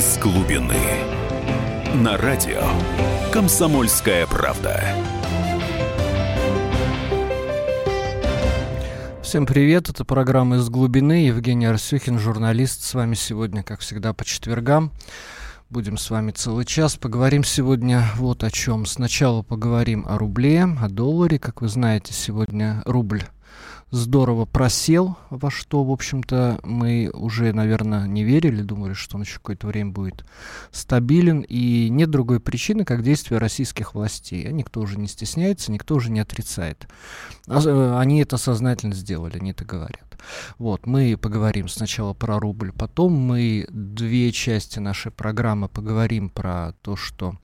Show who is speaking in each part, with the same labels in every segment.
Speaker 1: из глубины. На радио «Комсомольская правда».
Speaker 2: Всем привет, это программа «Из глубины». Евгений Арсюхин, журналист. С вами сегодня, как всегда, по четвергам. Будем с вами целый час. Поговорим сегодня вот о чем. Сначала поговорим о рубле, о долларе. Как вы знаете, сегодня рубль здорово просел, во что, в общем-то, мы уже, наверное, не верили, думали, что он еще какое-то время будет стабилен, и нет другой причины, как действия российских властей. А никто уже не стесняется, никто уже не отрицает. А, э, они это сознательно сделали, они это говорят. Вот, мы поговорим сначала про рубль, потом мы две части нашей программы поговорим про то, что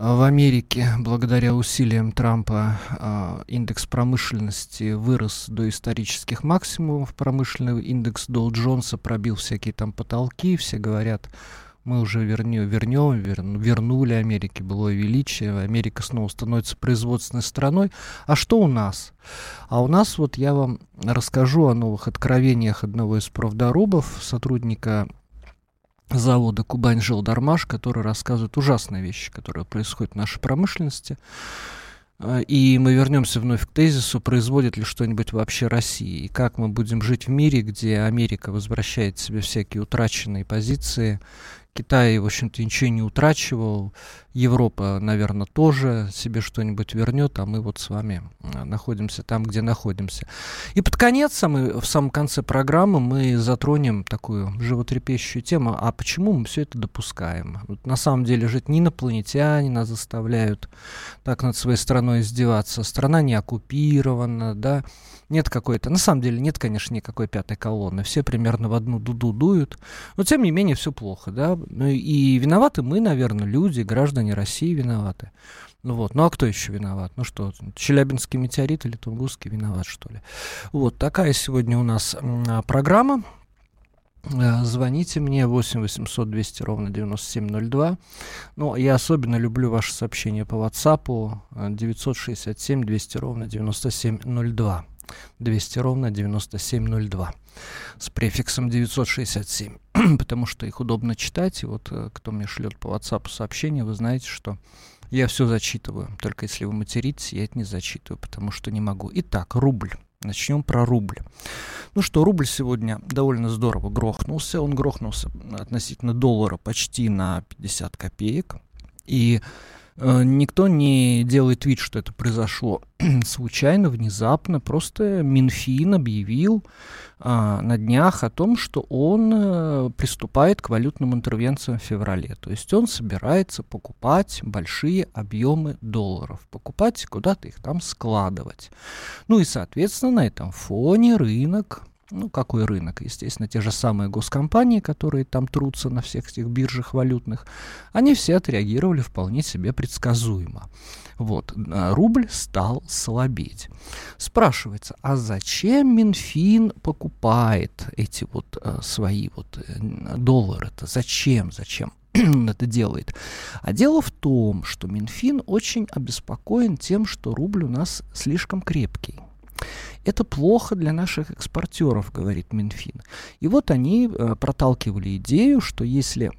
Speaker 2: в Америке, благодаря усилиям Трампа, а, индекс промышленности вырос до исторических максимумов. Промышленный индекс Доу Джонса пробил всякие там потолки. Все говорят, мы уже вернем, вернем, вернули Америке былое величие. Америка снова становится производственной страной. А что у нас? А у нас вот я вам расскажу о новых откровениях одного из профдорубов, сотрудника завода Кубань Жилдармаш, который рассказывает ужасные вещи, которые происходят в нашей промышленности. А, и мы вернемся вновь к тезису, производит ли что-нибудь вообще Россия, и как мы будем жить в мире, где Америка возвращает себе всякие утраченные позиции, Китай, в общем-то, ничего не утрачивал. Европа, наверное, тоже себе что-нибудь вернет, а мы вот с вами а, находимся там, где находимся. И под конец, мы, в самом конце программы, мы затронем такую животрепещущую тему, а почему мы все это допускаем? Вот на самом деле жить не инопланетяне нас заставляют так над своей страной издеваться. Страна не оккупирована, да, нет какой-то, на самом деле нет, конечно, никакой пятой колонны. Все примерно в одну дуду дуют. Но тем не менее все плохо, да. Ну и виноваты мы, наверное, люди, граждане России виноваты. Ну вот, ну а кто еще виноват? Ну что, Челябинский метеорит или Тунгусский виноват, что ли? Вот такая сегодня у нас программа. Э, звоните мне 8 800 200 ровно 9702. Ну, я особенно люблю ваши сообщения по WhatsApp 967 200 ровно 9702. 200 ровно 9702 с префиксом 967, потому что их удобно читать. И вот э, кто мне шлет по WhatsApp сообщение, вы знаете, что я все зачитываю. Только если вы материтесь, я это не зачитываю, потому что не могу. Итак, рубль. Начнем про рубль. Ну что, рубль сегодня довольно здорово грохнулся. Он грохнулся относительно доллара почти на 50 копеек. И никто не делает вид, что это произошло случайно, внезапно. Просто Минфин объявил а, на днях о том, что он а, приступает к валютным интервенциям в феврале. То есть он собирается покупать большие объемы долларов, покупать куда-то их там складывать. Ну и, соответственно, на этом фоне рынок ну, какой рынок? Естественно, те же самые госкомпании, которые там трутся на всех этих биржах валютных, они все отреагировали вполне себе предсказуемо. Вот, а рубль стал слабеть. Спрашивается, а зачем Минфин покупает эти вот а, свои вот э, доллары-то? Зачем? Зачем? это делает. А дело в том, что Минфин очень обеспокоен тем, что рубль у нас слишком крепкий. Это плохо для наших экспортеров, говорит Минфин. И вот они э, проталкивали идею, что если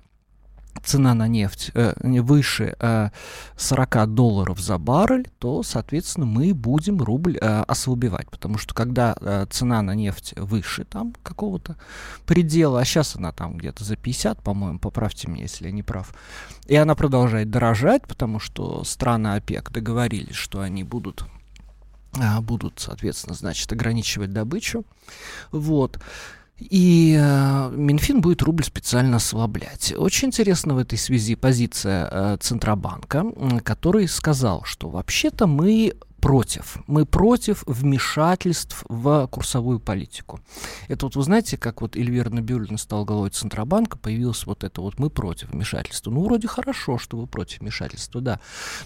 Speaker 2: цена на нефть э, выше э, 40 долларов за баррель, то, соответственно, мы будем рубль э, ослабевать. Потому что когда э, цена на нефть выше там какого-то предела, а сейчас она там где-то за 50, по-моему, поправьте меня, если я не прав, и она продолжает дорожать, потому что страны ОПЕК договорились, что они будут будут, соответственно, значит, ограничивать добычу. Вот. И э, Минфин будет рубль специально ослаблять. Очень интересна в этой связи позиция э, Центробанка, который сказал, что вообще-то мы против. Мы против вмешательств в курсовую политику. Это вот вы знаете, как вот Эльвира Набиуллина стал главой Центробанка, появилось вот это вот «мы против вмешательства». Ну, вроде хорошо, что вы против вмешательства, да.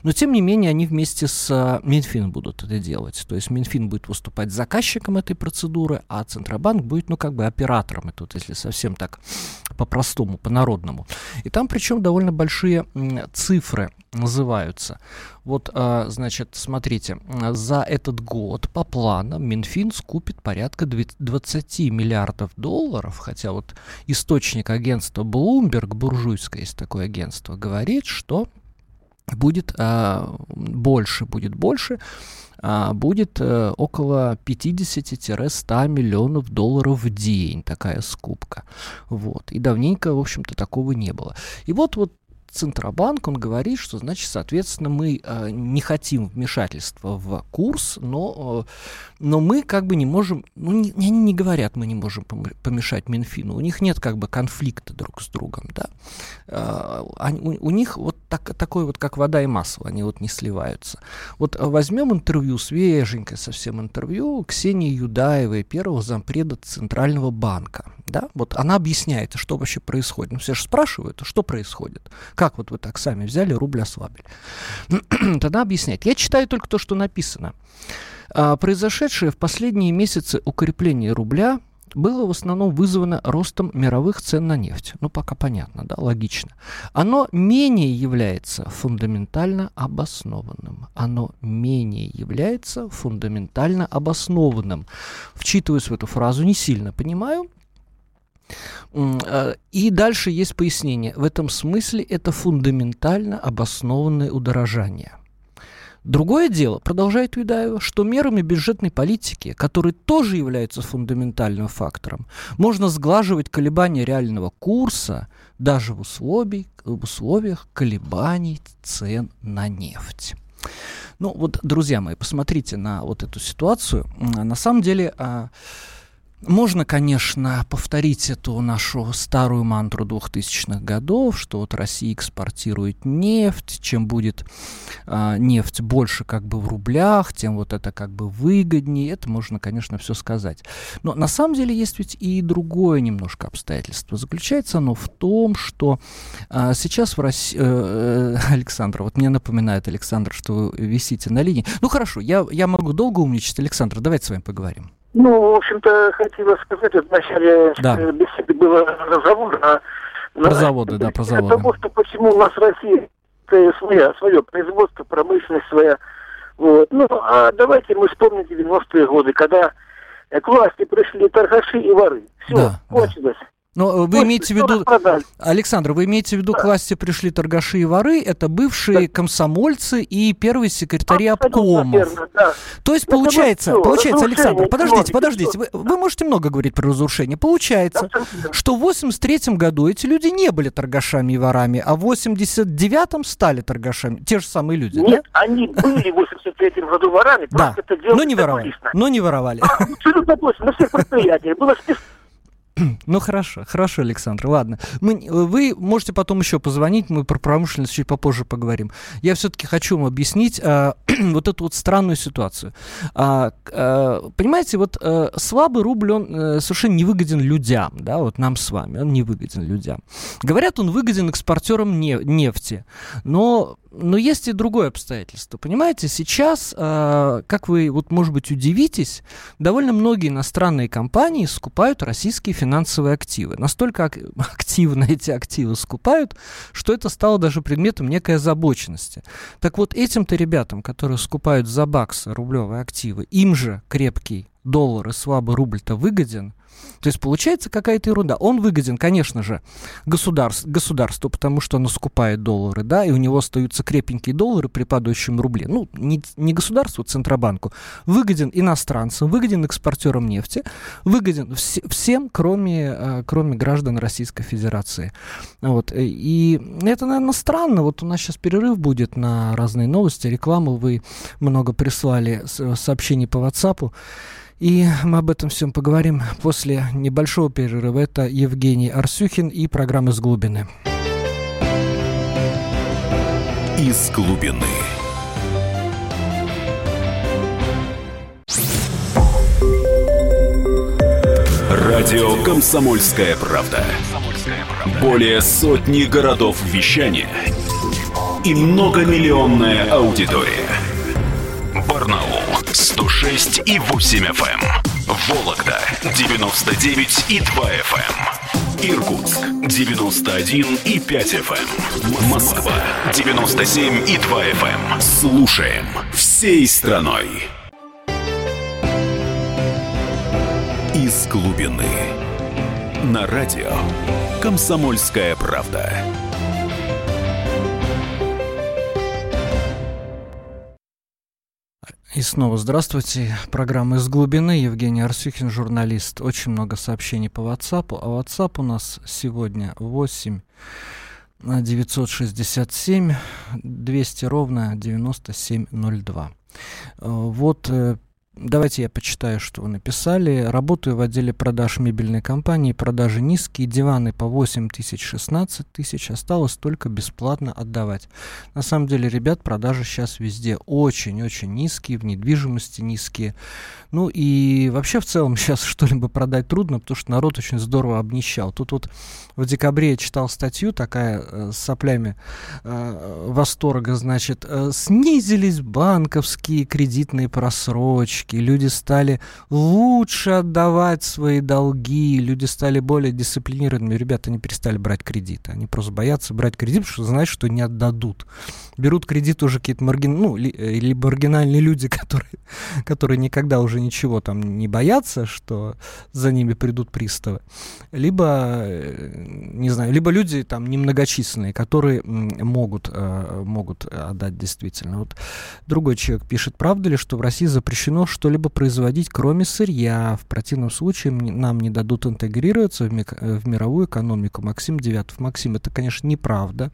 Speaker 2: Но, тем не менее, они вместе с а, Минфин будут это делать. То есть Минфин будет выступать заказчиком этой процедуры, а Центробанк будет, ну, как бы оператором. Это вот если совсем так по-простому, по-народному. И там причем довольно большие цифры называются. Вот, а, значит, смотрите, за этот год по планам Минфин скупит порядка 20 миллиардов долларов, хотя вот источник агентства Bloomberg, буржуйское есть такое агентство, говорит, что будет а, больше, будет больше, а, будет а, около 50-100 миллионов долларов в день такая скупка. Вот. И давненько, в общем-то, такого не было. И вот, вот Центробанк, он говорит, что, значит, соответственно, мы э, не хотим вмешательства в курс, но, э, но мы как бы не можем, ну, не, они не говорят, мы не можем помешать Минфину, у них нет как бы конфликта друг с другом, да. Э, они, у, у них вот так, такой вот, как вода и масло, они вот не сливаются. Вот возьмем интервью, свеженькое совсем интервью Ксении Юдаевой, первого зампреда Центрального банка, да, вот она объясняет, что вообще происходит. Ну, все же спрашивают, что происходит, как вот вы так сами взяли, рубль ослабили? Тогда объясняет. Я читаю только то, что написано. А, произошедшее в последние месяцы укрепление рубля было в основном вызвано ростом мировых цен на нефть. Ну, пока понятно, да, логично. Оно менее является фундаментально обоснованным. Оно менее является фундаментально обоснованным. Вчитываясь в эту фразу, не сильно понимаю, и дальше есть пояснение. В этом смысле это фундаментально обоснованное удорожание. Другое дело, продолжает Видаева, что мерами бюджетной политики, которые тоже являются фундаментальным фактором, можно сглаживать колебания реального курса даже в, условий, в условиях колебаний цен на нефть. Ну вот, друзья мои, посмотрите на вот эту ситуацию. На самом деле... Можно, конечно, повторить эту нашу старую мантру 2000-х годов, что вот Россия экспортирует нефть, чем будет а, нефть больше как бы в рублях, тем вот это как бы выгоднее. Это можно, конечно, все сказать. Но на самом деле есть ведь и другое немножко обстоятельство. Заключается оно в том, что а, сейчас в России... Э, э, Александр, вот мне напоминает Александр, что вы висите на линии. Ну хорошо, я, я могу долго умничать. Александр, давайте с вами поговорим.
Speaker 3: Ну, в общем-то, хотела сказать, в начале да. беседы было разговор о...
Speaker 2: Про заводы, да, про заводы.
Speaker 3: Потому что почему у нас Россия своя, свое производство, промышленность своя. Вот. Ну, а давайте мы вспомним 90-е годы, когда к власти пришли торгаши и воры. Все, да, кончилось. Да.
Speaker 2: Но вы имеете в виду, Александр, вы имеете в виду, да. к власти пришли торгаши и воры, это бывшие да. комсомольцы и первые секретари обкомов. да. То есть, это получается, все, получается, Александр, подождите, подождите, вы, вы можете много говорить про разрушение. Получается, Абсолютно. что в 83 году эти люди не были торгашами и ворами, а в 89-м стали торгашами, те же самые люди,
Speaker 3: Нет, да? они были в 83 году ворами,
Speaker 2: да. это но не воровали, но не воровали.
Speaker 3: Абсолютно точно, на всех предприятиях было списано
Speaker 2: ну хорошо, хорошо, Александр, ладно. Мы, вы можете потом еще позвонить, мы про промышленность чуть попозже поговорим. Я все-таки хочу вам объяснить а, вот эту вот странную ситуацию. А, а, понимаете, вот а, слабый рубль, он а, совершенно не выгоден людям, да, вот нам с вами, он не выгоден людям. Говорят, он выгоден экспортерам не, нефти, но но есть и другое обстоятельство. Понимаете, сейчас, э, как вы, вот, может быть, удивитесь, довольно многие иностранные компании скупают российские финансовые активы. Настолько ак- активно эти активы скупают, что это стало даже предметом некой озабоченности. Так вот, этим-то ребятам, которые скупают за баксы рублевые активы, им же крепкий доллар и слабый рубль-то выгоден – то есть получается какая-то ерунда. Он выгоден, конечно же, государств, государству, потому что оно скупает доллары, да, и у него остаются крепенькие доллары при падающем рубле. Ну, не, не государству, Центробанку. Выгоден иностранцам, выгоден экспортерам нефти, выгоден вс- всем, кроме, э, кроме граждан Российской Федерации. Вот. И это, наверное, странно. Вот у нас сейчас перерыв будет на разные новости, рекламу. Вы много прислали сообщений по WhatsApp. И мы об этом всем поговорим после небольшого перерыва. Это Евгений Арсюхин и программа «Из глубины».
Speaker 1: «Из глубины». Радио «Комсомольская правда». Более сотни городов вещания и многомиллионная аудитория. Барнаул 106 и 8 FM. Эм. Вологда 99 и 2 FM. Иркутск 91 и 5 FM. Эм. Москва 97 и 2 FM. Эм. Слушаем всей страной. Из глубины. На радио «Комсомольская правда».
Speaker 2: И снова здравствуйте. Программа «Из глубины». Евгений Арсюхин, журналист. Очень много сообщений по WhatsApp. А WhatsApp у нас сегодня 8 967 200 ровно 9702. Э, вот э, Давайте я почитаю, что вы написали. Работаю в отделе продаж мебельной компании. Продажи низкие, диваны по 8 тысяч, 16 тысяч. Осталось только бесплатно отдавать. На самом деле, ребят, продажи сейчас везде очень-очень низкие, в недвижимости низкие. Ну и вообще в целом сейчас что-либо продать трудно, потому что народ очень здорово обнищал. Тут вот в декабре читал статью, такая э, с соплями э, восторга, значит, э, снизились банковские кредитные просрочки, люди стали лучше отдавать свои долги, люди стали более дисциплинированными. Ребята не перестали брать кредиты, они просто боятся брать кредит, потому что знают, что не отдадут. Берут кредит уже какие-то маргин... ну, ли, э, либо маргинальные люди, которые, которые никогда уже ничего там не боятся, что за ними придут приставы, либо, не знаю, либо люди там немногочисленные, которые могут, э, могут отдать действительно. Вот другой человек пишет, правда ли, что в России запрещено что-либо производить, кроме сырья? В противном случае нам не дадут интегрироваться в, в мировую экономику. Максим Девятов. Максим, это, конечно, неправда.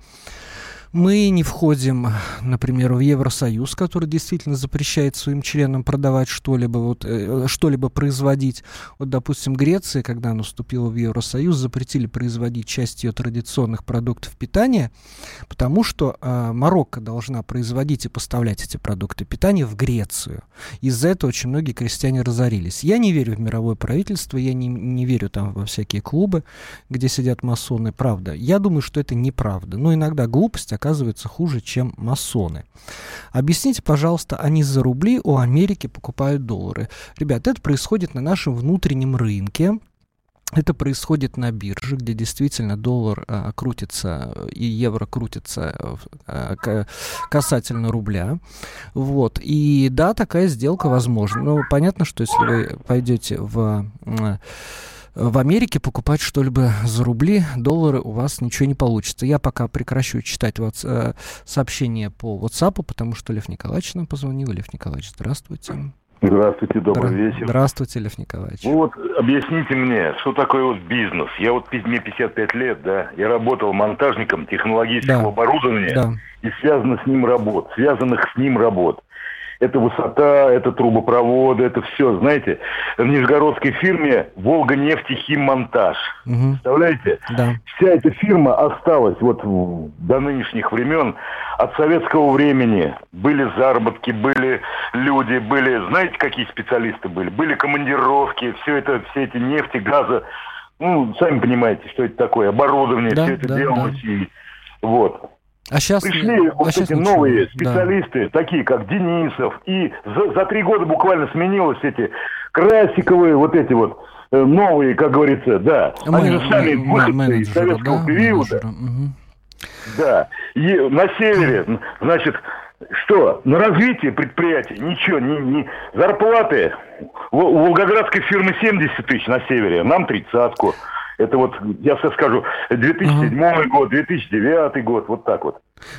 Speaker 2: Мы не входим, например, в Евросоюз, который действительно запрещает своим членам продавать что-либо, вот, э, что-либо производить. Вот, допустим, Греция, когда она вступила в Евросоюз, запретили производить часть ее традиционных продуктов питания, потому что э, Марокко должна производить и поставлять эти продукты питания в Грецию. Из-за этого очень многие крестьяне разорились. Я не верю в мировое правительство, я не, не верю там во всякие клубы, где сидят масоны, правда. Я думаю, что это неправда. Но иногда глупость, оказывается хуже, чем масоны. Объясните, пожалуйста, они за рубли у Америки покупают доллары. Ребят, это происходит на нашем внутреннем рынке. Это происходит на бирже, где действительно доллар а, крутится и евро крутится а, касательно рубля. Вот. И да, такая сделка возможна. Но понятно, что если вы пойдете в в Америке покупать что-либо за рубли, доллары у вас ничего не получится. Я пока прекращу читать вот, э, сообщения по WhatsApp, потому что Лев Николаевич нам позвонил. Лев Николаевич, здравствуйте.
Speaker 4: Здравствуйте, добрый Здра- вечер.
Speaker 2: Здравствуйте, Лев Николаевич.
Speaker 4: Ну вот объясните мне, что такое вот бизнес? Я вот мне 55 лет, да, я работал монтажником технологического да. оборудования да. и связано с ним работ, связанных с ним работ это высота, это трубопроводы, это все, знаете, в нижегородской фирме «Волга нефти химмонтаж». Угу. Представляете? Да. Вся эта фирма осталась вот до нынешних времен от советского времени. Были заработки, были люди, были, знаете, какие специалисты были? Были командировки, все это, все эти нефти, газа, ну, сами понимаете, что это такое, оборудование, да, все это да, делалось. Да. И, вот. А сейчас, Пришли а вот сейчас эти ничего. новые специалисты, да. такие как Денисов, и за, за три года буквально сменилось эти Красиковые, вот эти вот э, новые, как говорится, да. Мы, Они же сами выходцы из советского да, периода. Угу. Да. И на севере, значит, что? На развитие предприятий ничего, не, не... зарплаты у Волгоградской фирмы 70 тысяч на севере, нам тридцатку. Это вот, я все скажу, 2007 uh-huh. год, 2009 год, вот так вот.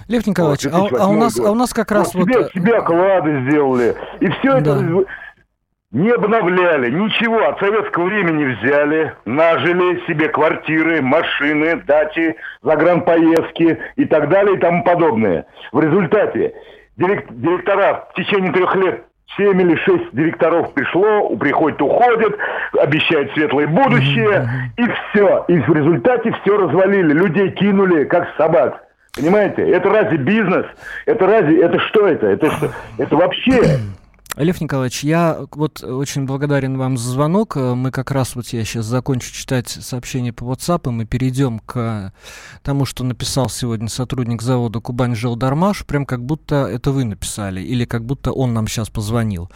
Speaker 2: Лев Николаевич, вот, а, а, у нас, а у нас как раз
Speaker 4: вот...
Speaker 2: Себе,
Speaker 4: себе оклады сделали. И все да. это не обновляли, ничего от советского времени взяли, нажили себе квартиры, машины, дачи, загранпоездки и так далее и тому подобное. В результате директора в течение трех лет семь или шесть директоров пришло, приходит, уходит, обещает светлое будущее, и все. И в результате все развалили, людей кинули, как собак. Понимаете? Это разве бизнес? Это разве, это что это? Это, это вообще
Speaker 2: Лев Николаевич, я вот очень благодарен вам за звонок. Мы как раз вот я сейчас закончу читать сообщение по WhatsApp, и мы перейдем к тому, что написал сегодня сотрудник завода Кубань Желдармаш, прям как будто это вы написали, или как будто он нам сейчас позвонил.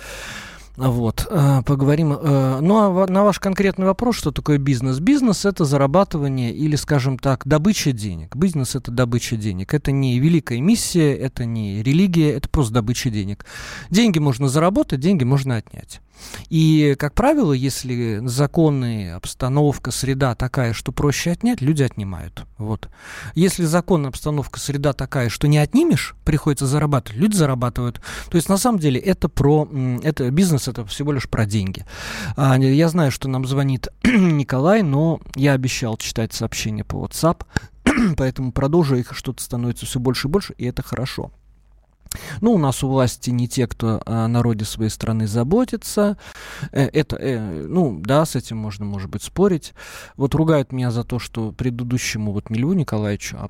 Speaker 2: Вот, э, поговорим. Э, ну, а на ваш конкретный вопрос, что такое бизнес? Бизнес – это зарабатывание или, скажем так, добыча денег. Бизнес – это добыча денег. Это не великая миссия, это не религия, это просто добыча денег. Деньги можно заработать, деньги можно отнять. И, как правило, если законы, обстановка, среда такая, что проще отнять, люди отнимают. Вот. Если закон, обстановка, среда такая, что не отнимешь, приходится зарабатывать, люди зарабатывают. То есть, на самом деле, это про... Это, бизнес это всего лишь про деньги. А, я знаю, что нам звонит Николай, но я обещал читать сообщения по WhatsApp, поэтому продолжу их, что-то становится все больше и больше, и это хорошо. Ну, у нас у власти не те, кто о народе своей страны заботится. Э, это, э, ну, да, с этим можно, может быть, спорить. Вот ругают меня за то, что предыдущему, вот Льву Николаевичу, а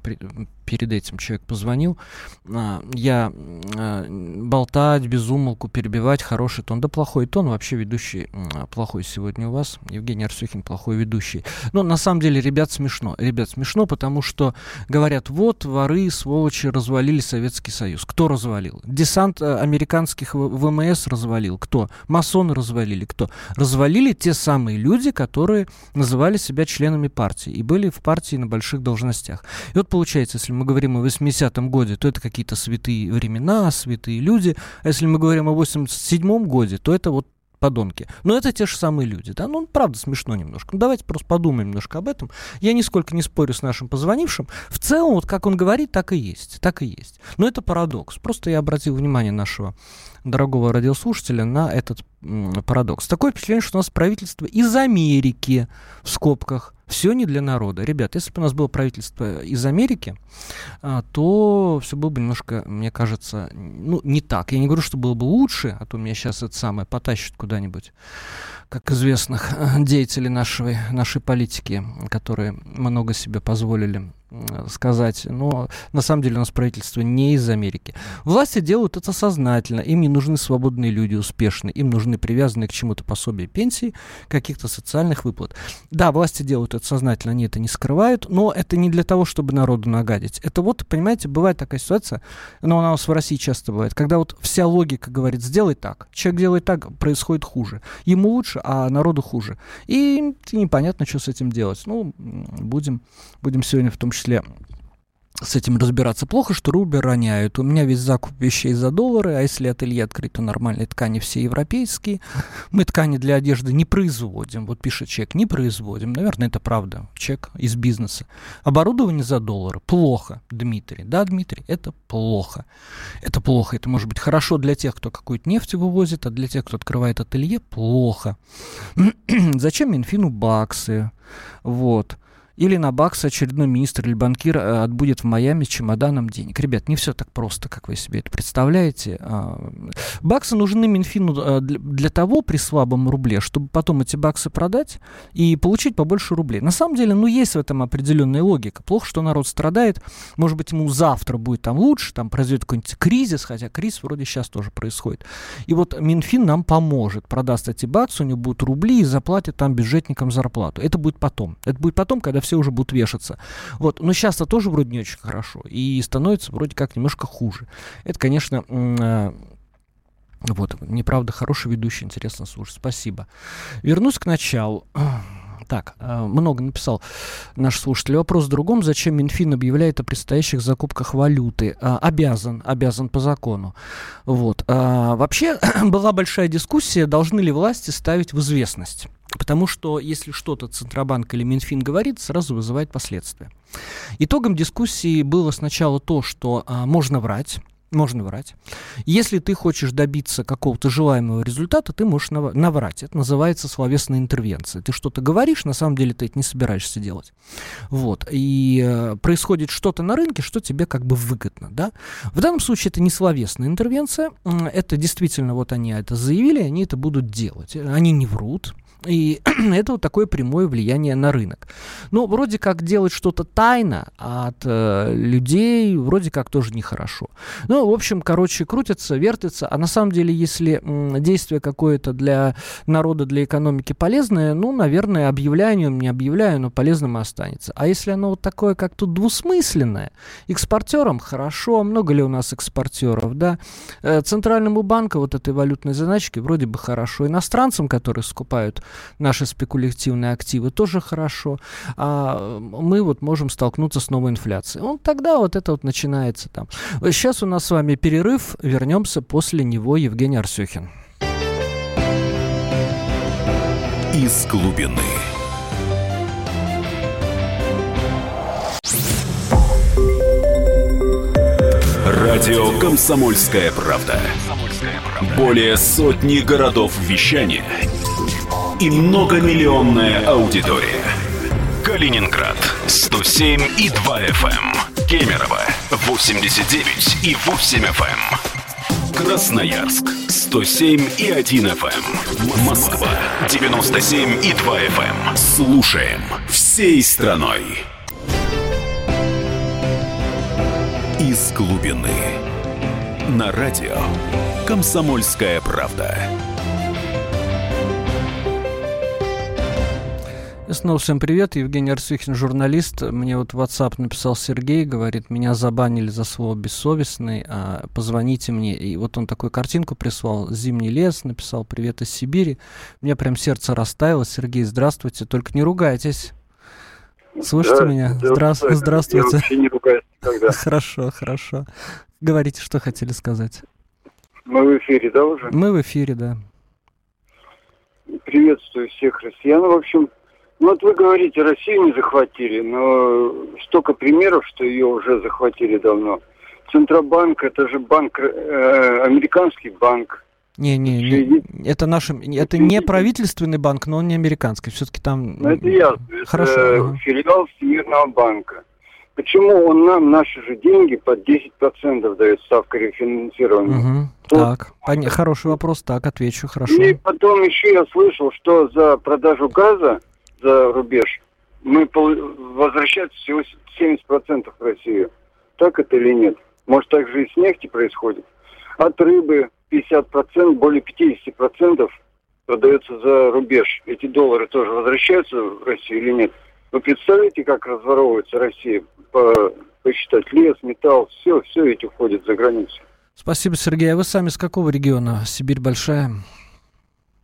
Speaker 2: перед этим человек позвонил, а, я а, болтать, безумолку, перебивать, хороший тон. Да плохой тон, вообще ведущий плохой сегодня у вас. Евгений Арсюхин плохой ведущий. Но на самом деле, ребят, смешно. Ребят, смешно, потому что говорят, вот, воры, сволочи, развалили Советский Союз. Кто развалил? Десант э, американских ВМС развалил. Кто? Масоны развалили. Кто? Развалили те самые люди, которые называли себя членами партии и были в партии на больших должностях. И вот получается, если мы говорим о 80-м годе, то это какие-то святые времена, святые люди. А если мы говорим о 87-м годе, то это вот подонки. Но это те же самые люди, да, ну, правда, смешно немножко. Ну, давайте просто подумаем немножко об этом. Я нисколько не спорю с нашим позвонившим. В целом, вот как он говорит, так и есть, так и есть. Но это парадокс. Просто я обратил внимание нашего дорогого радиослушателя на этот парадокс. Такое впечатление, что у нас правительство из Америки, в скобках, все не для народа. Ребят, если бы у нас было правительство из Америки, а, то все было бы немножко, мне кажется, ну, не так. Я не говорю, что было бы лучше, а то меня сейчас это самое потащит куда-нибудь, как известных деятелей нашей, нашей политики, которые много себе позволили сказать, но на самом деле у нас правительство не из Америки. Власти делают это сознательно, им не нужны свободные люди, успешные, им нужны привязанные к чему-то пособия пенсии, каких-то социальных выплат. Да, власти делают это сознательно, они это не скрывают, но это не для того, чтобы народу нагадить. Это вот, понимаете, бывает такая ситуация, но она у нас в России часто бывает, когда вот вся логика говорит, сделай так, человек делает так, происходит хуже. Ему лучше, а народу хуже. И непонятно, что с этим делать. Ну, будем, будем сегодня в том числе с этим разбираться. Плохо, что рубль роняют. У меня весь закуп вещей за доллары, а если ателье открыть, то нормальные ткани все европейские. Мы ткани для одежды не производим. Вот пишет человек, не производим. Наверное, это правда. Чек из бизнеса. Оборудование за доллары. Плохо, Дмитрий. Да, Дмитрий, это плохо. Это плохо. Это может быть хорошо для тех, кто какую-то нефть вывозит, а для тех, кто открывает ателье, плохо. Зачем Минфину баксы? Вот. Или на бакс очередной министр или банкир э, отбудет в Майами с чемоданом денег. Ребят, не все так просто, как вы себе это представляете. А, баксы нужны Минфину э, для того при слабом рубле, чтобы потом эти баксы продать и получить побольше рублей. На самом деле, ну, есть в этом определенная логика. Плохо, что народ страдает. Может быть, ему завтра будет там лучше, там произойдет какой-нибудь кризис, хотя кризис вроде сейчас тоже происходит. И вот Минфин нам поможет, продаст эти баксы, у него будут рубли и заплатит там бюджетникам зарплату. Это будет потом. Это будет потом, когда все уже будут вешаться. Вот. Но сейчас-то тоже вроде не очень хорошо. И становится вроде как немножко хуже. Это, конечно, э, вот, неправда, хороший ведущий, интересно слушать. Спасибо. Вернусь к началу. Так, э, много написал наш слушатель. Вопрос в другом. Зачем Минфин объявляет о предстоящих закупках валюты? А, обязан, обязан по закону. Вот. А, вообще была большая дискуссия, должны ли власти ставить в известность. Потому что если что-то Центробанк или Минфин говорит, сразу вызывает последствия. Итогом дискуссии было сначала то, что а, можно врать, можно врать. Если ты хочешь добиться какого-то желаемого результата, ты можешь наврать. Это называется словесная интервенция. Ты что-то говоришь, на самом деле ты это не собираешься делать. Вот. И э, происходит что-то на рынке, что тебе как бы выгодно. Да? В данном случае это не словесная интервенция. Это действительно, вот они это заявили, они это будут делать. Они не врут И это вот такое прямое влияние на рынок. Ну, вроде как делать что-то тайно от э, людей, вроде как тоже нехорошо. Ну, в общем, короче, крутится, вертится. А на самом деле, если м, действие какое-то для народа, для экономики полезное, ну, наверное, объявляю не объявляю, но полезным останется. А если оно вот такое, как тут двусмысленное, экспортерам хорошо, много ли у нас экспортеров, да? Э, Центральному банку вот этой валютной заначки вроде бы хорошо. Иностранцам, которые скупают наши спекулятивные активы, тоже хорошо. А мы вот можем столкнуться с новой инфляцией. Вот тогда вот это вот начинается там. Сейчас у нас с вами перерыв. Вернемся после него Евгений Арсюхин.
Speaker 1: Из глубины. Радио «Комсомольская правда». Более сотни городов вещания – и многомиллионная аудитория. Калининград 107 и 2 FM. Эм. Кемерово 89 и 8 FM. Эм. Красноярск 107 и 1 FM. Эм. Москва 97 и 2 FM. Слушаем всей страной. Из глубины. На радио «Комсомольская правда».
Speaker 2: Снова всем привет. Евгений Арсюхин, журналист. Мне вот в WhatsApp написал Сергей, говорит, меня забанили за слово бессовестный, а позвоните мне. И вот он такую картинку прислал. Зимний лес, написал привет из Сибири. Мне прям сердце растаяло. Сергей, здравствуйте. Только не ругайтесь. Слышите да, меня? Здравствуйте. здравствуйте. Я вообще не ругаюсь никогда. Хорошо, хорошо. Говорите, что хотели сказать.
Speaker 5: Мы в эфире, да, уже?
Speaker 2: Мы в эфире, да.
Speaker 5: Приветствую всех россиян. В общем, ну вот вы говорите, Россию не захватили, но столько примеров, что ее уже захватили давно. Центробанк, это же банк, э, американский банк.
Speaker 2: Не, не, не, это наш, это не правительственный банк, но он не американский, все-таки там.
Speaker 5: Ну, это ясно. Хорошо. Это ага. филиал Всемирного банка. Почему он нам наши же деньги под 10% дает ставка рефинансирования?
Speaker 2: Угу. Так, пон... хороший вопрос, так, отвечу, хорошо.
Speaker 5: И потом еще я слышал, что за продажу газа за рубеж, мы возвращаться всего 70% в Россию. Так это или нет? Может, так же и с нефти происходит? От рыбы 50%, более 50% продается за рубеж. Эти доллары тоже возвращаются в Россию или нет? Вы представляете, как разворовывается Россия? По, посчитать лес, металл, все, все эти уходит за границу.
Speaker 2: Спасибо, Сергей. А вы сами с какого региона? Сибирь большая?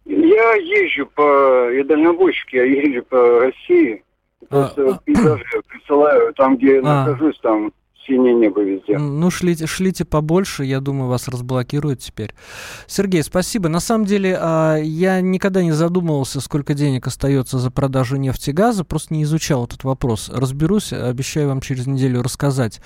Speaker 5: Я езжу по... Я дальнобойщик, я езжу по России. Просто а, пейзажи присылаю там, где а, нахожусь, там синее небо везде.
Speaker 2: Ну, шлите, шлите побольше, я думаю, вас разблокируют теперь. Сергей, спасибо. На самом деле, а, я никогда не задумывался, сколько денег остается за продажу нефти и газа, просто не изучал этот вопрос. Разберусь, обещаю вам через неделю рассказать.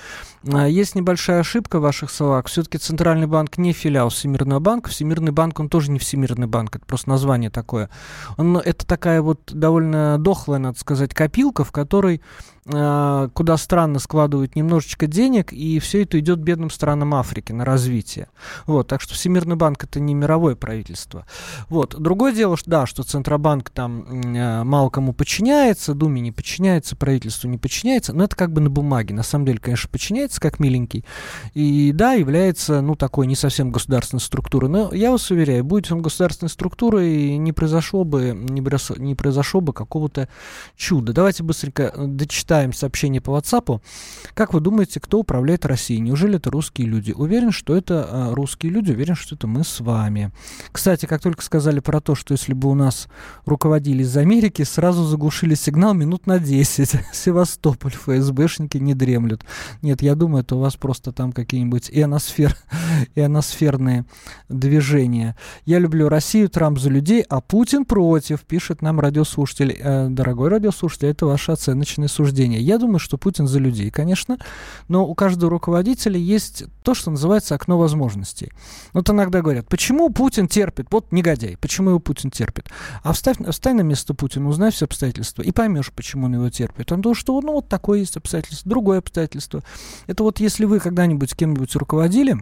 Speaker 2: А, есть небольшая ошибка в ваших словах. Все-таки Центральный банк не филиал Всемирного банка. Всемирный банк, он тоже не Всемирный банк, это просто название такое. Он, это такая вот довольно дохлая, надо сказать, копилка, в которой куда странно складывают немножечко денег, и все это идет бедным странам Африки на развитие. Вот, так что Всемирный банк это не мировое правительство. Вот. Другое дело, что, да, что Центробанк там э, мало кому подчиняется, Думе не подчиняется, правительству не подчиняется, но это как бы на бумаге. На самом деле, конечно, подчиняется как миленький. И да, является, ну, такой не совсем государственной структурой. Но я вас уверяю, будет он государственной структурой, не произошло бы, не произошло бы какого-то чуда. Давайте быстренько дочитаем читаем сообщение по WhatsApp. Как вы думаете, кто управляет Россией? Неужели это русские люди? Уверен, что это а, русские люди, уверен, что это мы с вами. Кстати, как только сказали про то, что если бы у нас руководили из Америки, сразу заглушили сигнал минут на 10. Севастополь, ФСБшники не дремлют. Нет, я думаю, это у вас просто там какие-нибудь ионосфер, ионосферные движения. Я люблю Россию, Трамп за людей, а Путин против, пишет нам радиослушатель. Э, дорогой радиослушатель, это ваше оценочное суждение поведения. Я думаю, что Путин за людей, конечно, но у каждого руководителя есть то, что называется окно возможностей. Вот иногда говорят, почему Путин терпит? Вот негодяй, почему его Путин терпит? А вставь, встань на место Путина, узнай все обстоятельства и поймешь, почему он его терпит. Он думает, что ну вот такое есть обстоятельство, другое обстоятельство. Это вот если вы когда-нибудь кем-нибудь руководили,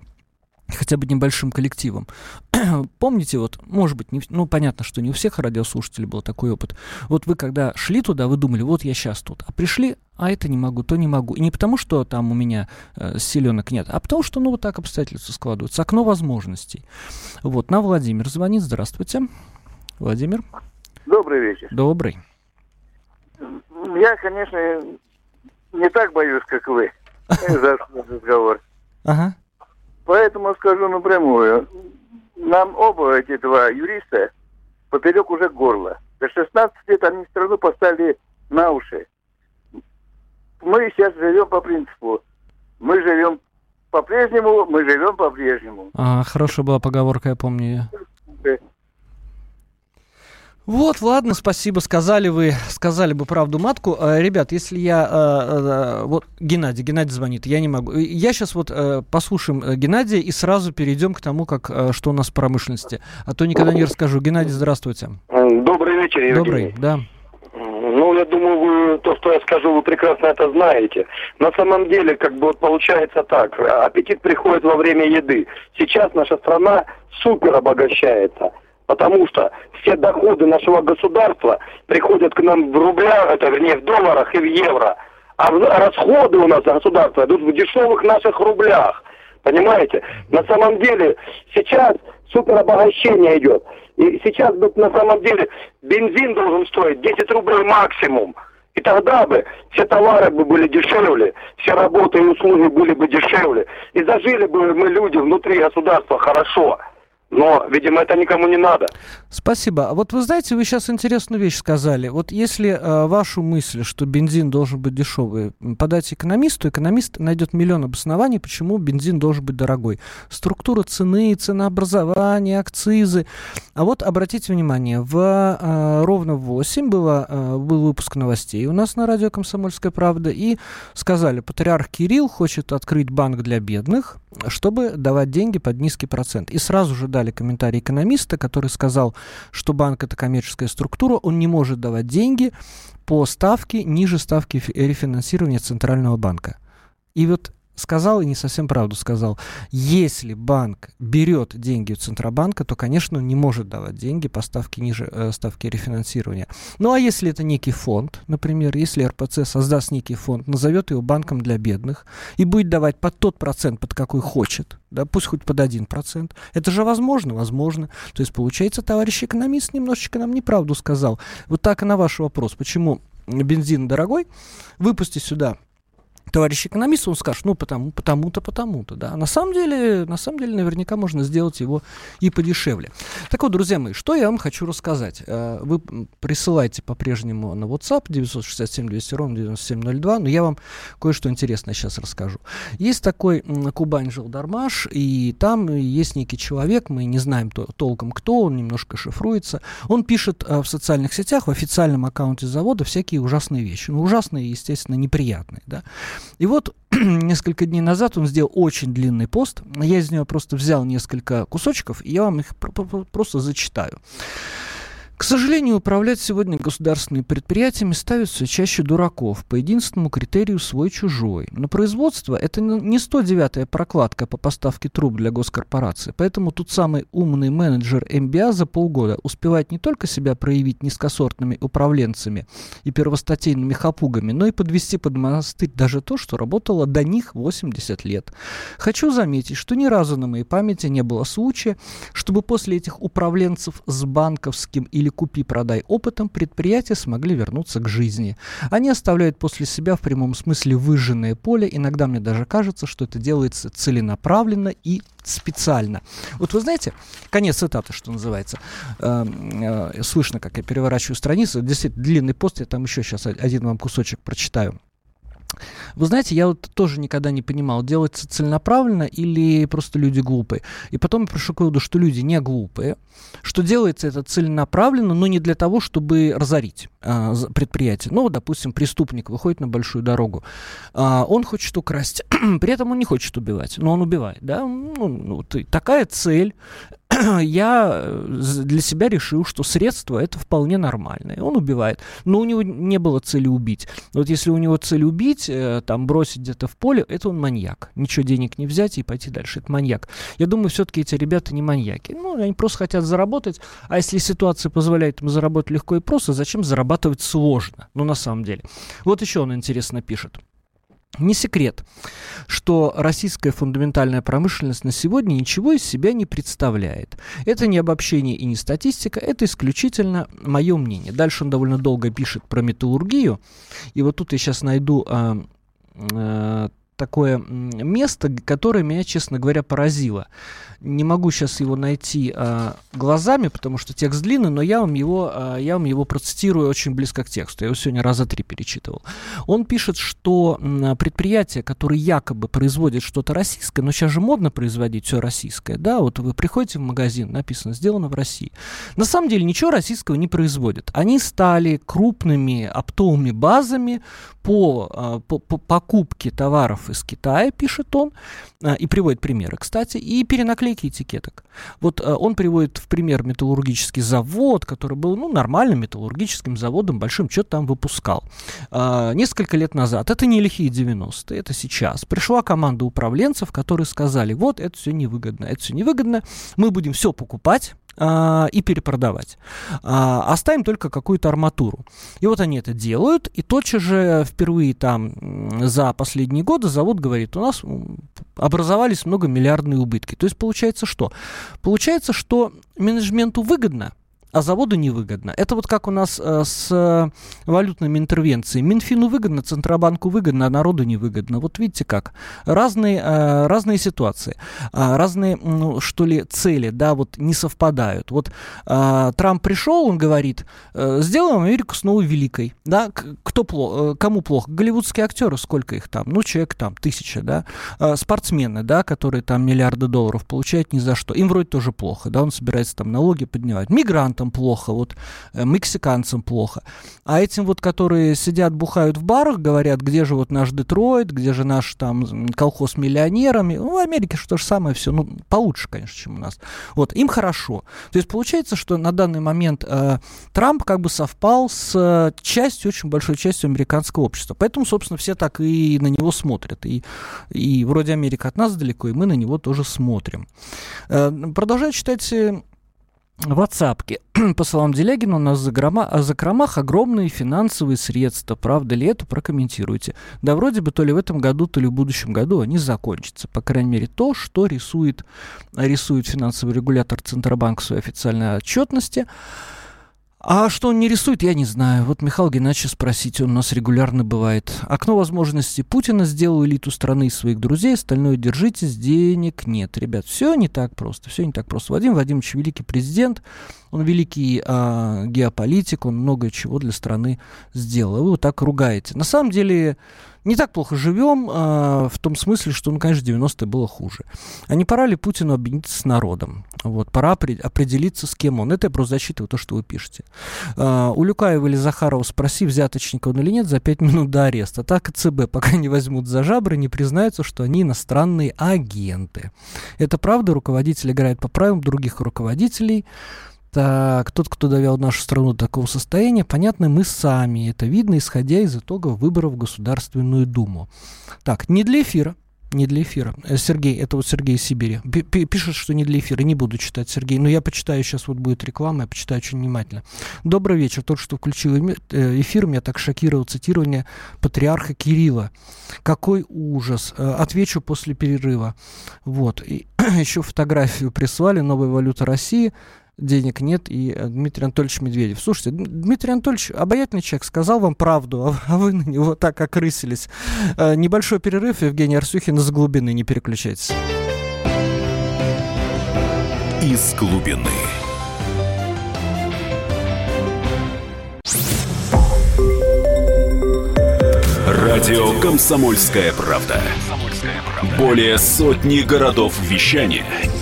Speaker 2: хотя бы небольшим коллективом. Помните, вот, может быть, не, ну, понятно, что не у всех радиослушателей был такой опыт. Вот вы когда шли туда, вы думали, вот я сейчас тут, а пришли, а это не могу, то не могу. И не потому, что там у меня э, силенок нет, а потому, что, ну, вот так обстоятельства складываются. Окно возможностей. Вот, на Владимир звонит. Здравствуйте. Владимир.
Speaker 3: Добрый вечер.
Speaker 2: Добрый.
Speaker 3: Я, конечно, не так боюсь, как вы за разговор.
Speaker 2: Ага.
Speaker 3: Поэтому скажу напрямую. Нам оба эти два юриста поперек уже горла. До 16 лет они страну поставили на уши. Мы сейчас живем по принципу. Мы живем по-прежнему, мы живем по-прежнему.
Speaker 2: А, хорошая была поговорка, я помню ее. Вот, ладно, спасибо, сказали вы, сказали бы правду матку. Э, ребят, если я, э, э, вот, Геннадий, Геннадий звонит, я не могу. Я сейчас вот послушаем Геннадия и сразу перейдем к тому, как, что у нас в промышленности. А то никогда не расскажу. Геннадий, здравствуйте.
Speaker 6: Добрый вечер, Евгений.
Speaker 2: Добрый, да.
Speaker 6: Ну, я думаю, вы, то, что я скажу, вы прекрасно это знаете. На самом деле, как бы вот получается так. Аппетит приходит во время еды. Сейчас наша страна супер обогащается потому что все доходы нашего государства приходят к нам в рублях, это вернее в долларах и в евро, а расходы у нас государства идут в дешевых наших рублях. Понимаете? На самом деле сейчас супер обогащение идет. И сейчас бы на самом деле бензин должен стоить 10 рублей максимум. И тогда бы все товары бы были дешевле, все работы и услуги были бы дешевле. И зажили бы мы люди внутри государства хорошо. Но, видимо, это никому не надо.
Speaker 2: Спасибо. А вот вы знаете, вы сейчас интересную вещь сказали. Вот если э, вашу мысль, что бензин должен быть дешевый, подать экономисту, экономист найдет миллион обоснований, почему бензин должен быть дорогой. Структура цены, ценообразование, акцизы. А вот обратите внимание, в э, ровно в 8 было, э, был выпуск новостей у нас на радио «Комсомольская правда», и сказали, патриарх Кирилл хочет открыть банк для бедных, чтобы давать деньги под низкий процент. И сразу же дали комментарий экономиста, который сказал, что банк это коммерческая структура, он не может давать деньги по ставке ниже ставки рефинансирования Центрального банка. И вот сказал и не совсем правду сказал. Если банк берет деньги у Центробанка, то, конечно, он не может давать деньги по ставке ниже э, ставки рефинансирования. Ну а если это некий фонд, например, если РПЦ создаст некий фонд, назовет его банком для бедных и будет давать под тот процент, под какой хочет, да, пусть хоть под один процент, это же возможно, возможно. То есть, получается, товарищ экономист немножечко нам неправду сказал. Вот так и на ваш вопрос, почему бензин дорогой, выпусти сюда товарищ экономист, он скажет, ну, потому, потому-то, потому-то, да. На самом деле, на самом деле, наверняка можно сделать его и подешевле. Так вот, друзья мои, что я вам хочу рассказать. Э, вы присылайте по-прежнему на WhatsApp 967 200 ровно 9702, но я вам кое-что интересное сейчас расскажу. Есть такой Кубань Жилдармаш, и там есть некий человек, мы не знаем то, толком кто, он немножко шифруется. Он пишет э, в социальных сетях, в официальном аккаунте завода всякие ужасные вещи. Ну, ужасные, естественно, неприятные, да. И вот несколько дней назад он сделал очень длинный пост. Я из него просто взял несколько кусочков, и я вам их просто зачитаю. К сожалению, управлять сегодня государственными предприятиями ставят все чаще дураков по единственному критерию свой-чужой. Но производство – это не 109-я прокладка по поставке труб для госкорпорации, поэтому тут самый умный менеджер МБА за полгода успевает не только себя проявить низкосортными управленцами и первостатейными хапугами, но и подвести под монастырь даже то, что работало до них 80 лет. Хочу заметить, что ни разу на моей памяти не было случая, чтобы после этих управленцев с банковским или купи-продай опытом предприятия смогли вернуться к жизни. Они оставляют после себя в прямом смысле выжженное поле. Иногда мне даже кажется, что это делается целенаправленно и специально. Вот вы знаете, конец цитаты, что называется. Э, э, слышно, как я переворачиваю страницу. Действительно, длинный пост, я там еще сейчас один вам кусочек прочитаю. Вы знаете, я вот тоже никогда не понимал, делается целенаправленно или просто люди глупые. И потом я пришел к выводу, что люди не глупые, что делается это целенаправленно, но не для того, чтобы разорить а, предприятие. Ну, допустим, преступник выходит на большую дорогу, а, он хочет украсть, при этом он не хочет убивать, но он убивает, да? Ну, ну, такая цель, я для себя решил, что средство это вполне нормальное. Он убивает. Но у него не было цели убить. Вот если у него цель убить, там бросить где-то в поле, это он маньяк. Ничего денег не взять и пойти дальше. Это маньяк. Я думаю, все-таки эти ребята не маньяки. Ну, они просто хотят заработать. А если ситуация позволяет им заработать легко и просто, зачем зарабатывать сложно? Ну, на самом деле. Вот еще он интересно пишет. Не секрет, что российская фундаментальная промышленность на сегодня ничего из себя не представляет. Это не обобщение и не статистика, это исключительно мое мнение. Дальше он довольно долго пишет про металлургию, и вот тут я сейчас найду а, а, такое место, которое меня, честно говоря, поразило. Не могу сейчас его найти а, глазами, потому что текст длинный, но я вам, его, а, я вам его процитирую очень близко к тексту. Я его сегодня раза три перечитывал. Он пишет, что м, предприятия, которые якобы производят что-то российское, но сейчас же модно производить все российское, да, вот вы приходите в магазин, написано «сделано в России». На самом деле ничего российского не производят. Они стали крупными оптовыми базами по, а, по, по покупке товаров из Китая, пишет он, а, и приводит примеры, кстати, и перенаклейки наклейки этикеток. Вот э, он приводит в пример металлургический завод, который был, ну, нормальным металлургическим заводом, большим, что-то там выпускал. Э, несколько лет назад, это не лихие 90-е, это сейчас, пришла команда управленцев, которые сказали, вот, это все невыгодно, это все невыгодно, мы будем все покупать, а, и перепродавать. А, оставим только какую-то арматуру. И вот они это делают, и тотчас же впервые там за последние годы завод говорит, у нас образовались многомиллиардные убытки. То есть получается что? Получается, что менеджменту выгодно а заводу невыгодно. Это вот как у нас э, с валютными интервенциями. Минфину выгодно, Центробанку выгодно, а народу невыгодно. Вот видите как. Разные, э, разные ситуации, э, разные, ну, что ли, цели, да, вот не совпадают. Вот э, Трамп пришел, он говорит, э, сделаем Америку снова великой. Да? Кто плохо, э, кому плохо? Голливудские актеры, сколько их там? Ну, человек там, тысяча, да? Э, спортсмены, да, которые там миллиарды долларов получают ни за что. Им вроде тоже плохо, да, он собирается там налоги поднимать. Мигранты азиатам плохо, вот э, мексиканцам плохо. А этим вот, которые сидят, бухают в барах, говорят, где же вот наш Детройт, где же наш там колхоз миллионерами. Ну, в Америке что же самое все, ну, получше, конечно, чем у нас. Вот, им хорошо. То есть получается, что на данный момент э, Трамп как бы совпал с э, частью, очень большой частью американского общества. Поэтому, собственно, все так и на него смотрят. И, и вроде Америка от нас далеко, и мы на него тоже смотрим. Э, продолжаю читать э, в WhatsApp. По словам Делягина, у нас за, грома, а за кромах огромные финансовые средства. Правда ли это? Прокомментируйте. Да вроде бы то ли в этом году, то ли в будущем году они закончатся. По крайней мере, то, что рисует, рисует финансовый регулятор Центробанк в своей официальной отчетности. А что он не рисует, я не знаю. Вот Михаил Геннадьевич спросить, он у нас регулярно бывает. Окно возможностей Путина сделал элиту страны из своих друзей, остальное держитесь, денег нет. Ребят, все не так просто, все не так просто. Владимир Владимирович великий президент, он великий а, геополитик, он много чего для страны сделал. вы вот так ругаете. На самом деле, не так плохо живем, э, в том смысле, что, ну, конечно, 90-е было хуже. А не пора ли Путину объединиться с народом? Вот, пора определиться, с кем он. Это я просто зачитываю то, что вы пишете. Э, у Люкаева или Захарова спроси, взяточник он или нет, за 5 минут до ареста. Так и ЦБ, пока не возьмут за жабры, не признаются, что они иностранные агенты. Это правда, руководитель играет по правилам других руководителей, так, тот, кто довел нашу страну до такого состояния, понятно, мы сами. Это видно, исходя из итогов выборов в Государственную Думу. Так, не для эфира. Не для эфира. Э, Сергей, это вот Сергей из Сибири. Пишет, что не для эфира. Не буду читать, Сергей. Но я почитаю, сейчас вот будет реклама, я почитаю очень внимательно. Добрый вечер. Тот, что включил э, эфир, меня так шокировало цитирование патриарха Кирилла. Какой ужас. Э, отвечу после перерыва. Вот. И еще фотографию прислали. Новая валюта России денег нет, и э, Дмитрий Анатольевич Медведев. Слушайте, Дмитрий Анатольевич, обаятельный человек, сказал вам правду, а, а вы на него так окрысились. Э, небольшой перерыв, Евгений Арсюхин из глубины, не переключайтесь.
Speaker 1: Из глубины. Радио «Комсомольская правда». Более сотни городов вещания –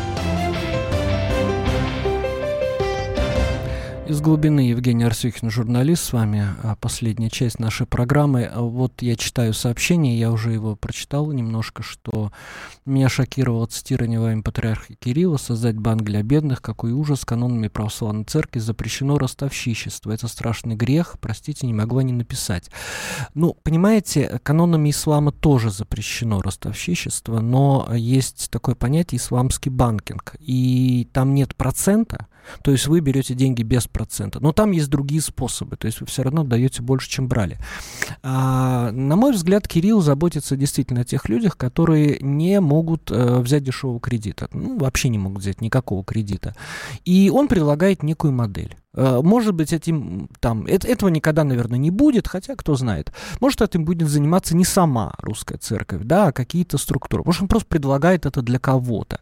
Speaker 2: Из глубины Евгений Арсюхин, журналист, с вами а, последняя часть нашей программы. Вот я читаю сообщение, я уже его прочитал немножко, что меня шокировало цитирование имя патриарха Кирилла «Создать банк для бедных, какой ужас, канонами православной церкви запрещено ростовщичество. Это страшный грех, простите, не могла не написать». Ну, понимаете, канонами ислама тоже запрещено ростовщичество, но есть такое понятие исламский банкинг, и там нет процента, то есть вы берете деньги без процента. Но там есть другие способы. То есть вы все равно даете больше, чем брали. А, на мой взгляд, Кирилл заботится действительно о тех людях, которые не могут э, взять дешевого кредита. Ну, вообще не могут взять никакого кредита. И он предлагает некую модель. Э, может быть, этим там это, этого никогда, наверное, не будет, хотя кто знает. Может, этим будет заниматься не сама русская церковь, да, а какие-то структуры. Может, он просто предлагает это для кого-то.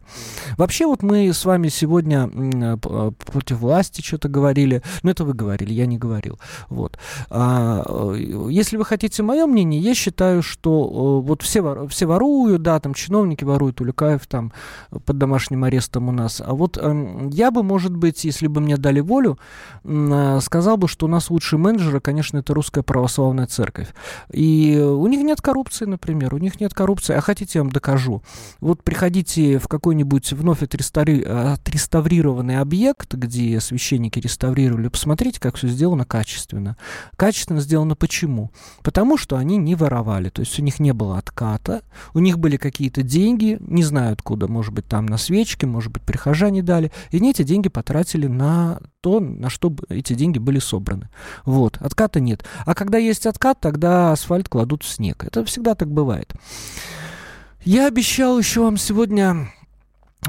Speaker 2: Вообще, вот мы с вами сегодня э, э, против власти что-то говорили. Ну, это вы говорили, я не говорил. Вот. А, если вы хотите мое мнение, я считаю, что вот все, все воруют, да, там чиновники воруют, Улюкаев там под домашним арестом у нас. А вот эм, я бы, может быть, если бы мне дали волю, сказал бы, что у нас лучшие менеджеры, конечно, это русская православная церковь. И у них нет коррупции, например, у них нет коррупции. А хотите, я вам докажу. Вот приходите в какой-нибудь вновь отреставри... отреставрированный объект, где священники реставрировали, посмотрите, как все сделано качественно. Качественно сделано почему? Потому что они не воровали, то есть у них не было отката, у них были какие-то деньги, не знаю откуда, может быть, там на свечки, может быть, прихожане дали, и они эти деньги потратили на то, на что эти деньги были собраны. Вот, отката нет. А когда есть откат, тогда асфальт кладут в снег. Это всегда так бывает. Я обещал еще вам сегодня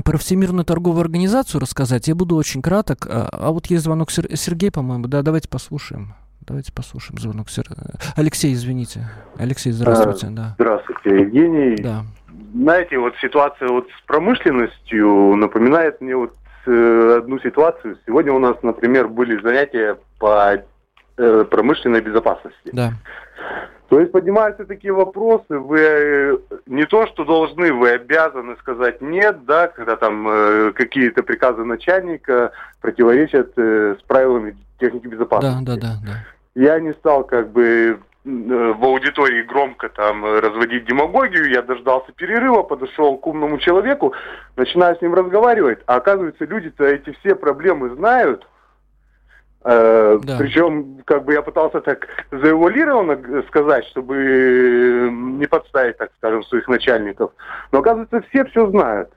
Speaker 2: про Всемирную торговую организацию рассказать. Я буду очень краток. А, а вот есть звонок Сер- Сергей, по-моему. Да, давайте послушаем. Давайте послушаем звонок. Сер... Алексей, извините. Алексей, здравствуйте. А, да.
Speaker 7: Здравствуйте, Евгений. Да. Знаете, вот ситуация вот с промышленностью напоминает мне вот одну ситуацию. Сегодня у нас, например, были занятия по э, промышленной безопасности.
Speaker 2: Да.
Speaker 7: То есть поднимаются такие вопросы, вы э, не то, что должны, вы обязаны сказать нет, да, когда там э, какие-то приказы начальника противоречат э, с правилами техники безопасности.
Speaker 2: Да, да, да, да.
Speaker 7: Я не стал как бы Э, в аудитории громко там разводить демагогию, я дождался перерыва, подошел к умному человеку, начинаю с ним разговаривать, а оказывается, люди-то эти все проблемы знают, э, да. Причем, как бы я пытался так завуалированно сказать, чтобы не подставить, так скажем, своих начальников. Но оказывается, все все знают.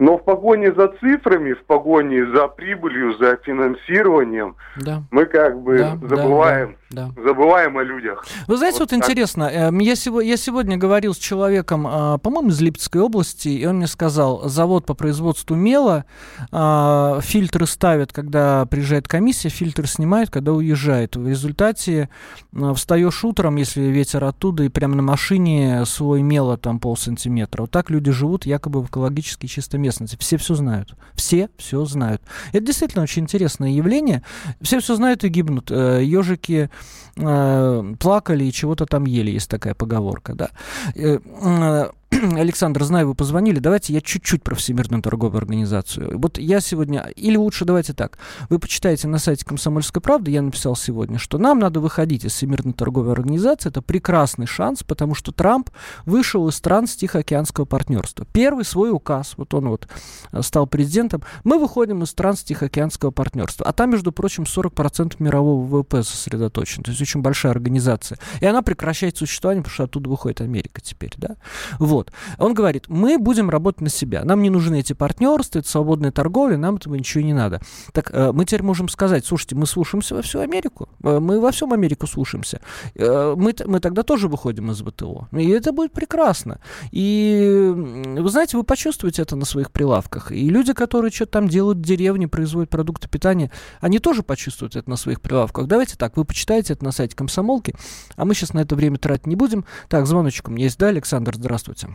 Speaker 7: Но в погоне за цифрами, в погоне за прибылью, за финансированием, да. мы как бы да, забываем, да, да. Забываем о людях.
Speaker 2: Вы знаете, вот, вот интересно, эм, я, я сегодня говорил с человеком, а, по-моему, из Липецкой области, и он мне сказал, завод по производству мела, а, фильтры ставят, когда приезжает комиссия, фильтр снимают, когда уезжает. В результате а, встаешь утром, если ветер оттуда, и прямо на машине свой мела там пол сантиметра. Вот так люди живут якобы в экологически месте местности. Все все знают. Все все знают. Это действительно очень интересное явление. Все все знают и гибнут. Ежики э, плакали и чего-то там ели, есть такая поговорка, да. Э, э, Александр, знаю, вы позвонили. Давайте я чуть-чуть про Всемирную торговую организацию. Вот я сегодня, или лучше давайте так, вы почитаете на сайте «Комсомольской правды», я написал сегодня, что нам надо выходить из Всемирной торговой организации. Это прекрасный шанс, потому что Трамп вышел из стран с Тихоокеанского партнерства. Первый свой указ, вот он вот э, стал президентом, мы выходим из стран с Тихоокеанского партнерства. А там, между прочим, 40% мирового ВВП сосредоточен. То есть очень большая организация. И она прекращает существование, потому что оттуда выходит Америка теперь, да. Вот. Вот. Он говорит, мы будем работать на себя. Нам не нужны эти партнерства, это свободная торговля, нам этого ничего не надо. Так э, мы теперь можем сказать, слушайте, мы слушаемся во всю Америку. Э, мы во всем Америку слушаемся. Э, мы, мы тогда тоже выходим из ВТО. И это будет прекрасно. И вы знаете, вы почувствуете это на своих прилавках. И люди, которые что-то там делают в деревне, производят продукты питания, они тоже почувствуют это на своих прилавках. Давайте так, вы почитаете это на сайте комсомолки, а мы сейчас на это время тратить не будем. Так, звоночек у меня есть, да, Александр, здравствуйте.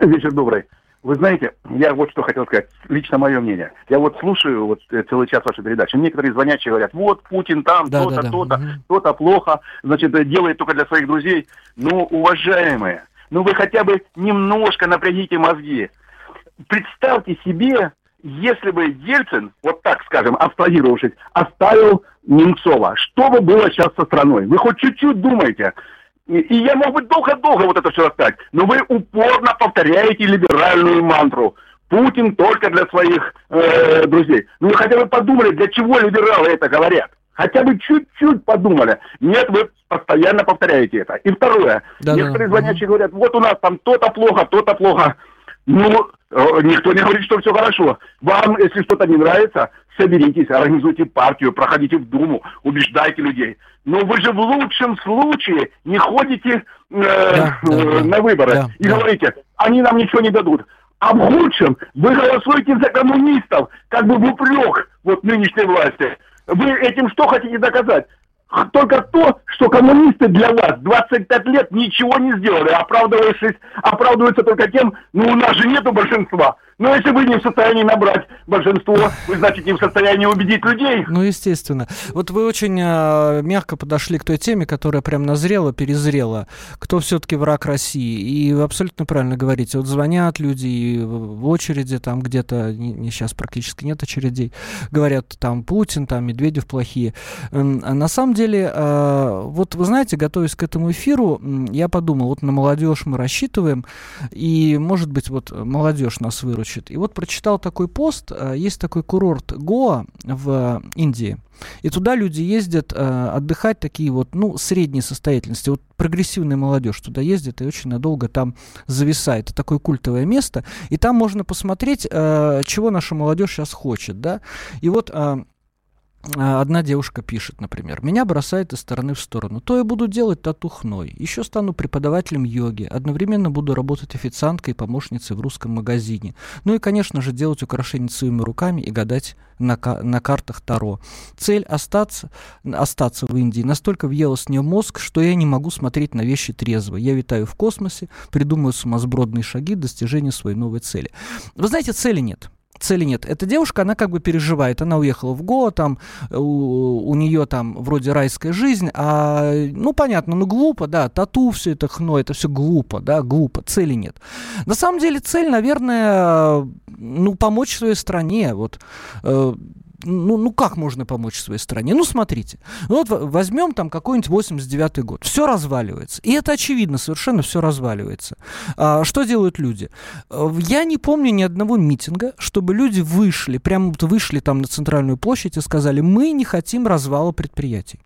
Speaker 4: Вечер добрый. Вы знаете, я вот что хотел сказать, лично мое мнение. Я вот слушаю вот э, целый час вашей передачи. Некоторые звонящие говорят, вот Путин там, да, то-то, да, да. то-то, то-то плохо, значит, э, делает только для своих друзей. Ну, уважаемые, ну вы хотя бы немножко напрягите мозги. Представьте себе, если бы Ельцин, вот так скажем, абстрагировавшись, оставил Немцова, что бы было сейчас со страной? Вы хоть чуть-чуть думаете? И, и я мог бы долго-долго вот это все рассказать, но вы упорно повторяете либеральную мантру. Путин только для своих э, друзей. Ну вы хотя бы подумали, для чего либералы это говорят? Хотя бы чуть-чуть подумали. Нет, вы постоянно повторяете это. И второе. Да, Некоторые да. звонящие говорят, вот у нас там то-то плохо, то-то плохо. Ну, э, никто не говорит, что все хорошо. Вам, если что-то не нравится, соберитесь, организуйте партию, проходите в Думу, убеждайте людей. Но вы же в лучшем случае не ходите э, да, да, э, на выборы да, и да. говорите, они нам ничего не дадут. А в худшем вы голосуете за коммунистов, как бы в упрек вот нынешней власти. Вы этим что хотите доказать? только то, что коммунисты для вас 25 лет ничего не сделали, оправдываются только тем, ну у нас же нету большинства. Но если вы не в состоянии набрать большинство, вы, значит, не в состоянии убедить людей.
Speaker 2: Ну, естественно. Вот вы очень э, мягко подошли к той теме, которая прям назрела, перезрела. Кто все-таки враг России? И вы абсолютно правильно говорите. Вот звонят люди в очереди, там где-то, не сейчас практически нет очередей, говорят, там Путин, там Медведев плохие. А на самом деле, э, вот вы знаете, готовясь к этому эфиру, я подумал, вот на молодежь мы рассчитываем, и, может быть, вот молодежь нас выручит выручит. И вот прочитал такой пост, э, есть такой курорт Гоа в Индии, и туда люди ездят э, отдыхать такие вот, ну, средней состоятельности. Вот прогрессивная молодежь туда ездит и очень надолго там зависает. Это такое культовое место. И там можно посмотреть, э, чего наша молодежь сейчас хочет, да. И вот одна девушка пишет, например, «Меня бросает из стороны в сторону. То я буду делать татухной. Еще стану преподавателем йоги. Одновременно буду работать официанткой и помощницей в русском магазине. Ну и, конечно же, делать украшения своими руками и гадать на, на картах Таро. Цель остаться, остаться в Индии настолько въела с нее мозг, что я не могу смотреть на вещи трезво. Я витаю в космосе, придумываю сумасбродные шаги достижения своей новой цели». Вы знаете, цели нет цели нет. Эта девушка, она как бы переживает. Она уехала в Го, там у, у нее там вроде райская жизнь, а, ну, понятно, ну, глупо, да, тату, все это хно, это все глупо, да, глупо, цели нет. На самом деле цель, наверное, ну, помочь своей стране, вот, э, ну, ну как можно помочь своей стране? Ну, смотрите, ну, вот возьмем там какой-нибудь 89-й год, все разваливается. И это очевидно, совершенно все разваливается. А, что делают люди? Я не помню ни одного митинга, чтобы люди вышли, прямо вот вышли там на центральную площадь и сказали, мы не хотим развала предприятий.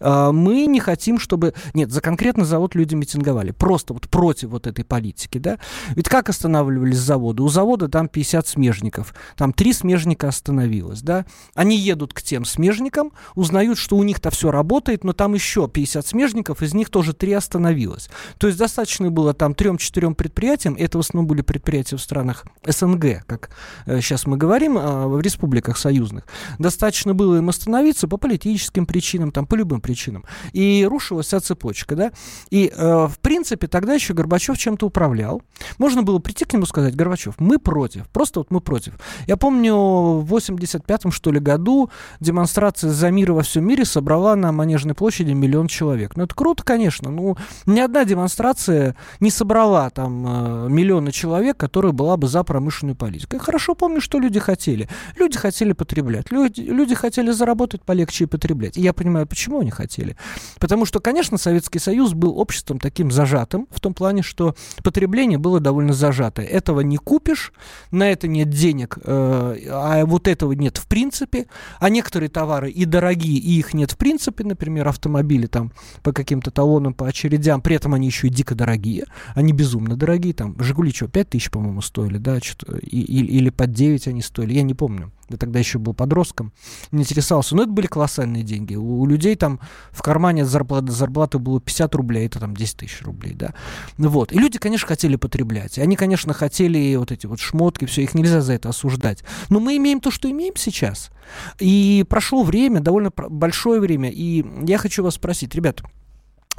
Speaker 2: А, мы не хотим, чтобы... Нет, за конкретный завод люди митинговали. Просто вот против вот этой политики, да? Ведь как останавливались заводы? У завода там 50 смежников. Там три смежника остановилось, да? Они едут к тем смежникам, узнают, что у них-то все работает, но там еще 50 смежников, из них тоже три остановилось. То есть достаточно было там трем-четырем предприятиям, это в основном были предприятия в странах СНГ, как э, сейчас мы говорим, э, в республиках союзных. Достаточно было им остановиться по политическим причинам, там, по любым любым причинам. И рушилась вся цепочка, да. И, э, в принципе, тогда еще Горбачев чем-то управлял. Можно было прийти к нему и сказать, Горбачев, мы против, просто вот мы против. Я помню, в 85-м, что ли, году демонстрация за мир во всем мире собрала на Манежной площади миллион человек. Ну, это круто, конечно. Ну, ни одна демонстрация не собрала там э, миллионы человек, которая была бы за промышленную политику. Я хорошо помню, что люди хотели. Люди хотели потреблять. Люди, люди хотели заработать полегче и потреблять. И я понимаю, почему они хотели? Потому что, конечно, Советский Союз был обществом таким зажатым, в том плане, что потребление было довольно зажатое. Этого не купишь, на это нет денег, э, а вот этого нет в принципе. А некоторые товары и дорогие, и их нет в принципе. Например, автомобили там по каким-то талонам, по очередям. При этом они еще и дико дорогие. Они безумно дорогие. Там Жигули что, 5 тысяч, по-моему, стоили, да? Что-то, и, или под 9 они стоили. Я не помню я тогда еще был подростком, не интересовался. Но это были колоссальные деньги. У, у людей там в кармане зарплаты, зарплаты было 50 рублей, это там 10 тысяч рублей, да. Ну вот. И люди, конечно, хотели потреблять. Они, конечно, хотели вот эти вот шмотки, все, их нельзя за это осуждать. Но мы имеем то, что имеем сейчас. И прошло время, довольно большое время, и я хочу вас спросить, ребята,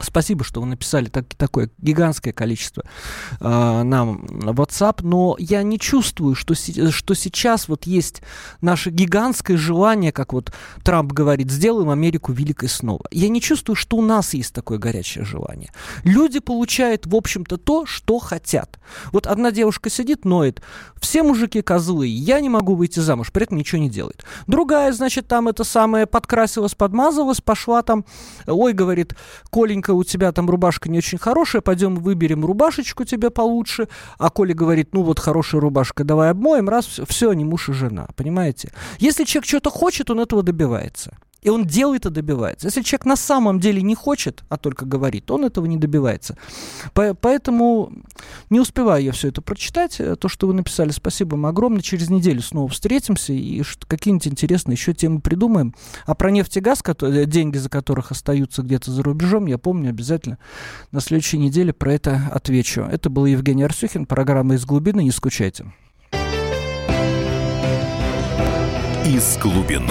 Speaker 2: Спасибо, что вы написали так, такое гигантское количество э, нам на WhatsApp, но я не чувствую, что, что сейчас вот есть наше гигантское желание, как вот Трамп говорит, сделаем Америку великой снова. Я не чувствую, что у нас есть такое горячее желание. Люди получают, в общем-то, то, что хотят. Вот одна девушка сидит, ноет, все мужики козлы, я не могу выйти замуж, при этом ничего не делает. Другая, значит, там это самое подкрасилась, подмазалась, пошла там, ой, говорит, Коленька, Коленька, у тебя там рубашка не очень хорошая, пойдем выберем рубашечку тебе получше. А Коля говорит, ну вот хорошая рубашка, давай обмоем, раз, все, они муж и жена, понимаете? Если человек что-то хочет, он этого добивается. И он делает и добивается. Если человек на самом деле не хочет, а только говорит, он этого не добивается. По поэтому не успеваю я все это прочитать. То, что вы написали, спасибо вам огромное. Через неделю снова встретимся и какие-нибудь интересные еще темы придумаем. А про нефть и газ, которые, деньги за которых остаются где-то за рубежом, я помню обязательно на следующей неделе про это отвечу. Это был Евгений Арсюхин, программа «Из глубины». Не скучайте.
Speaker 1: «Из глубины».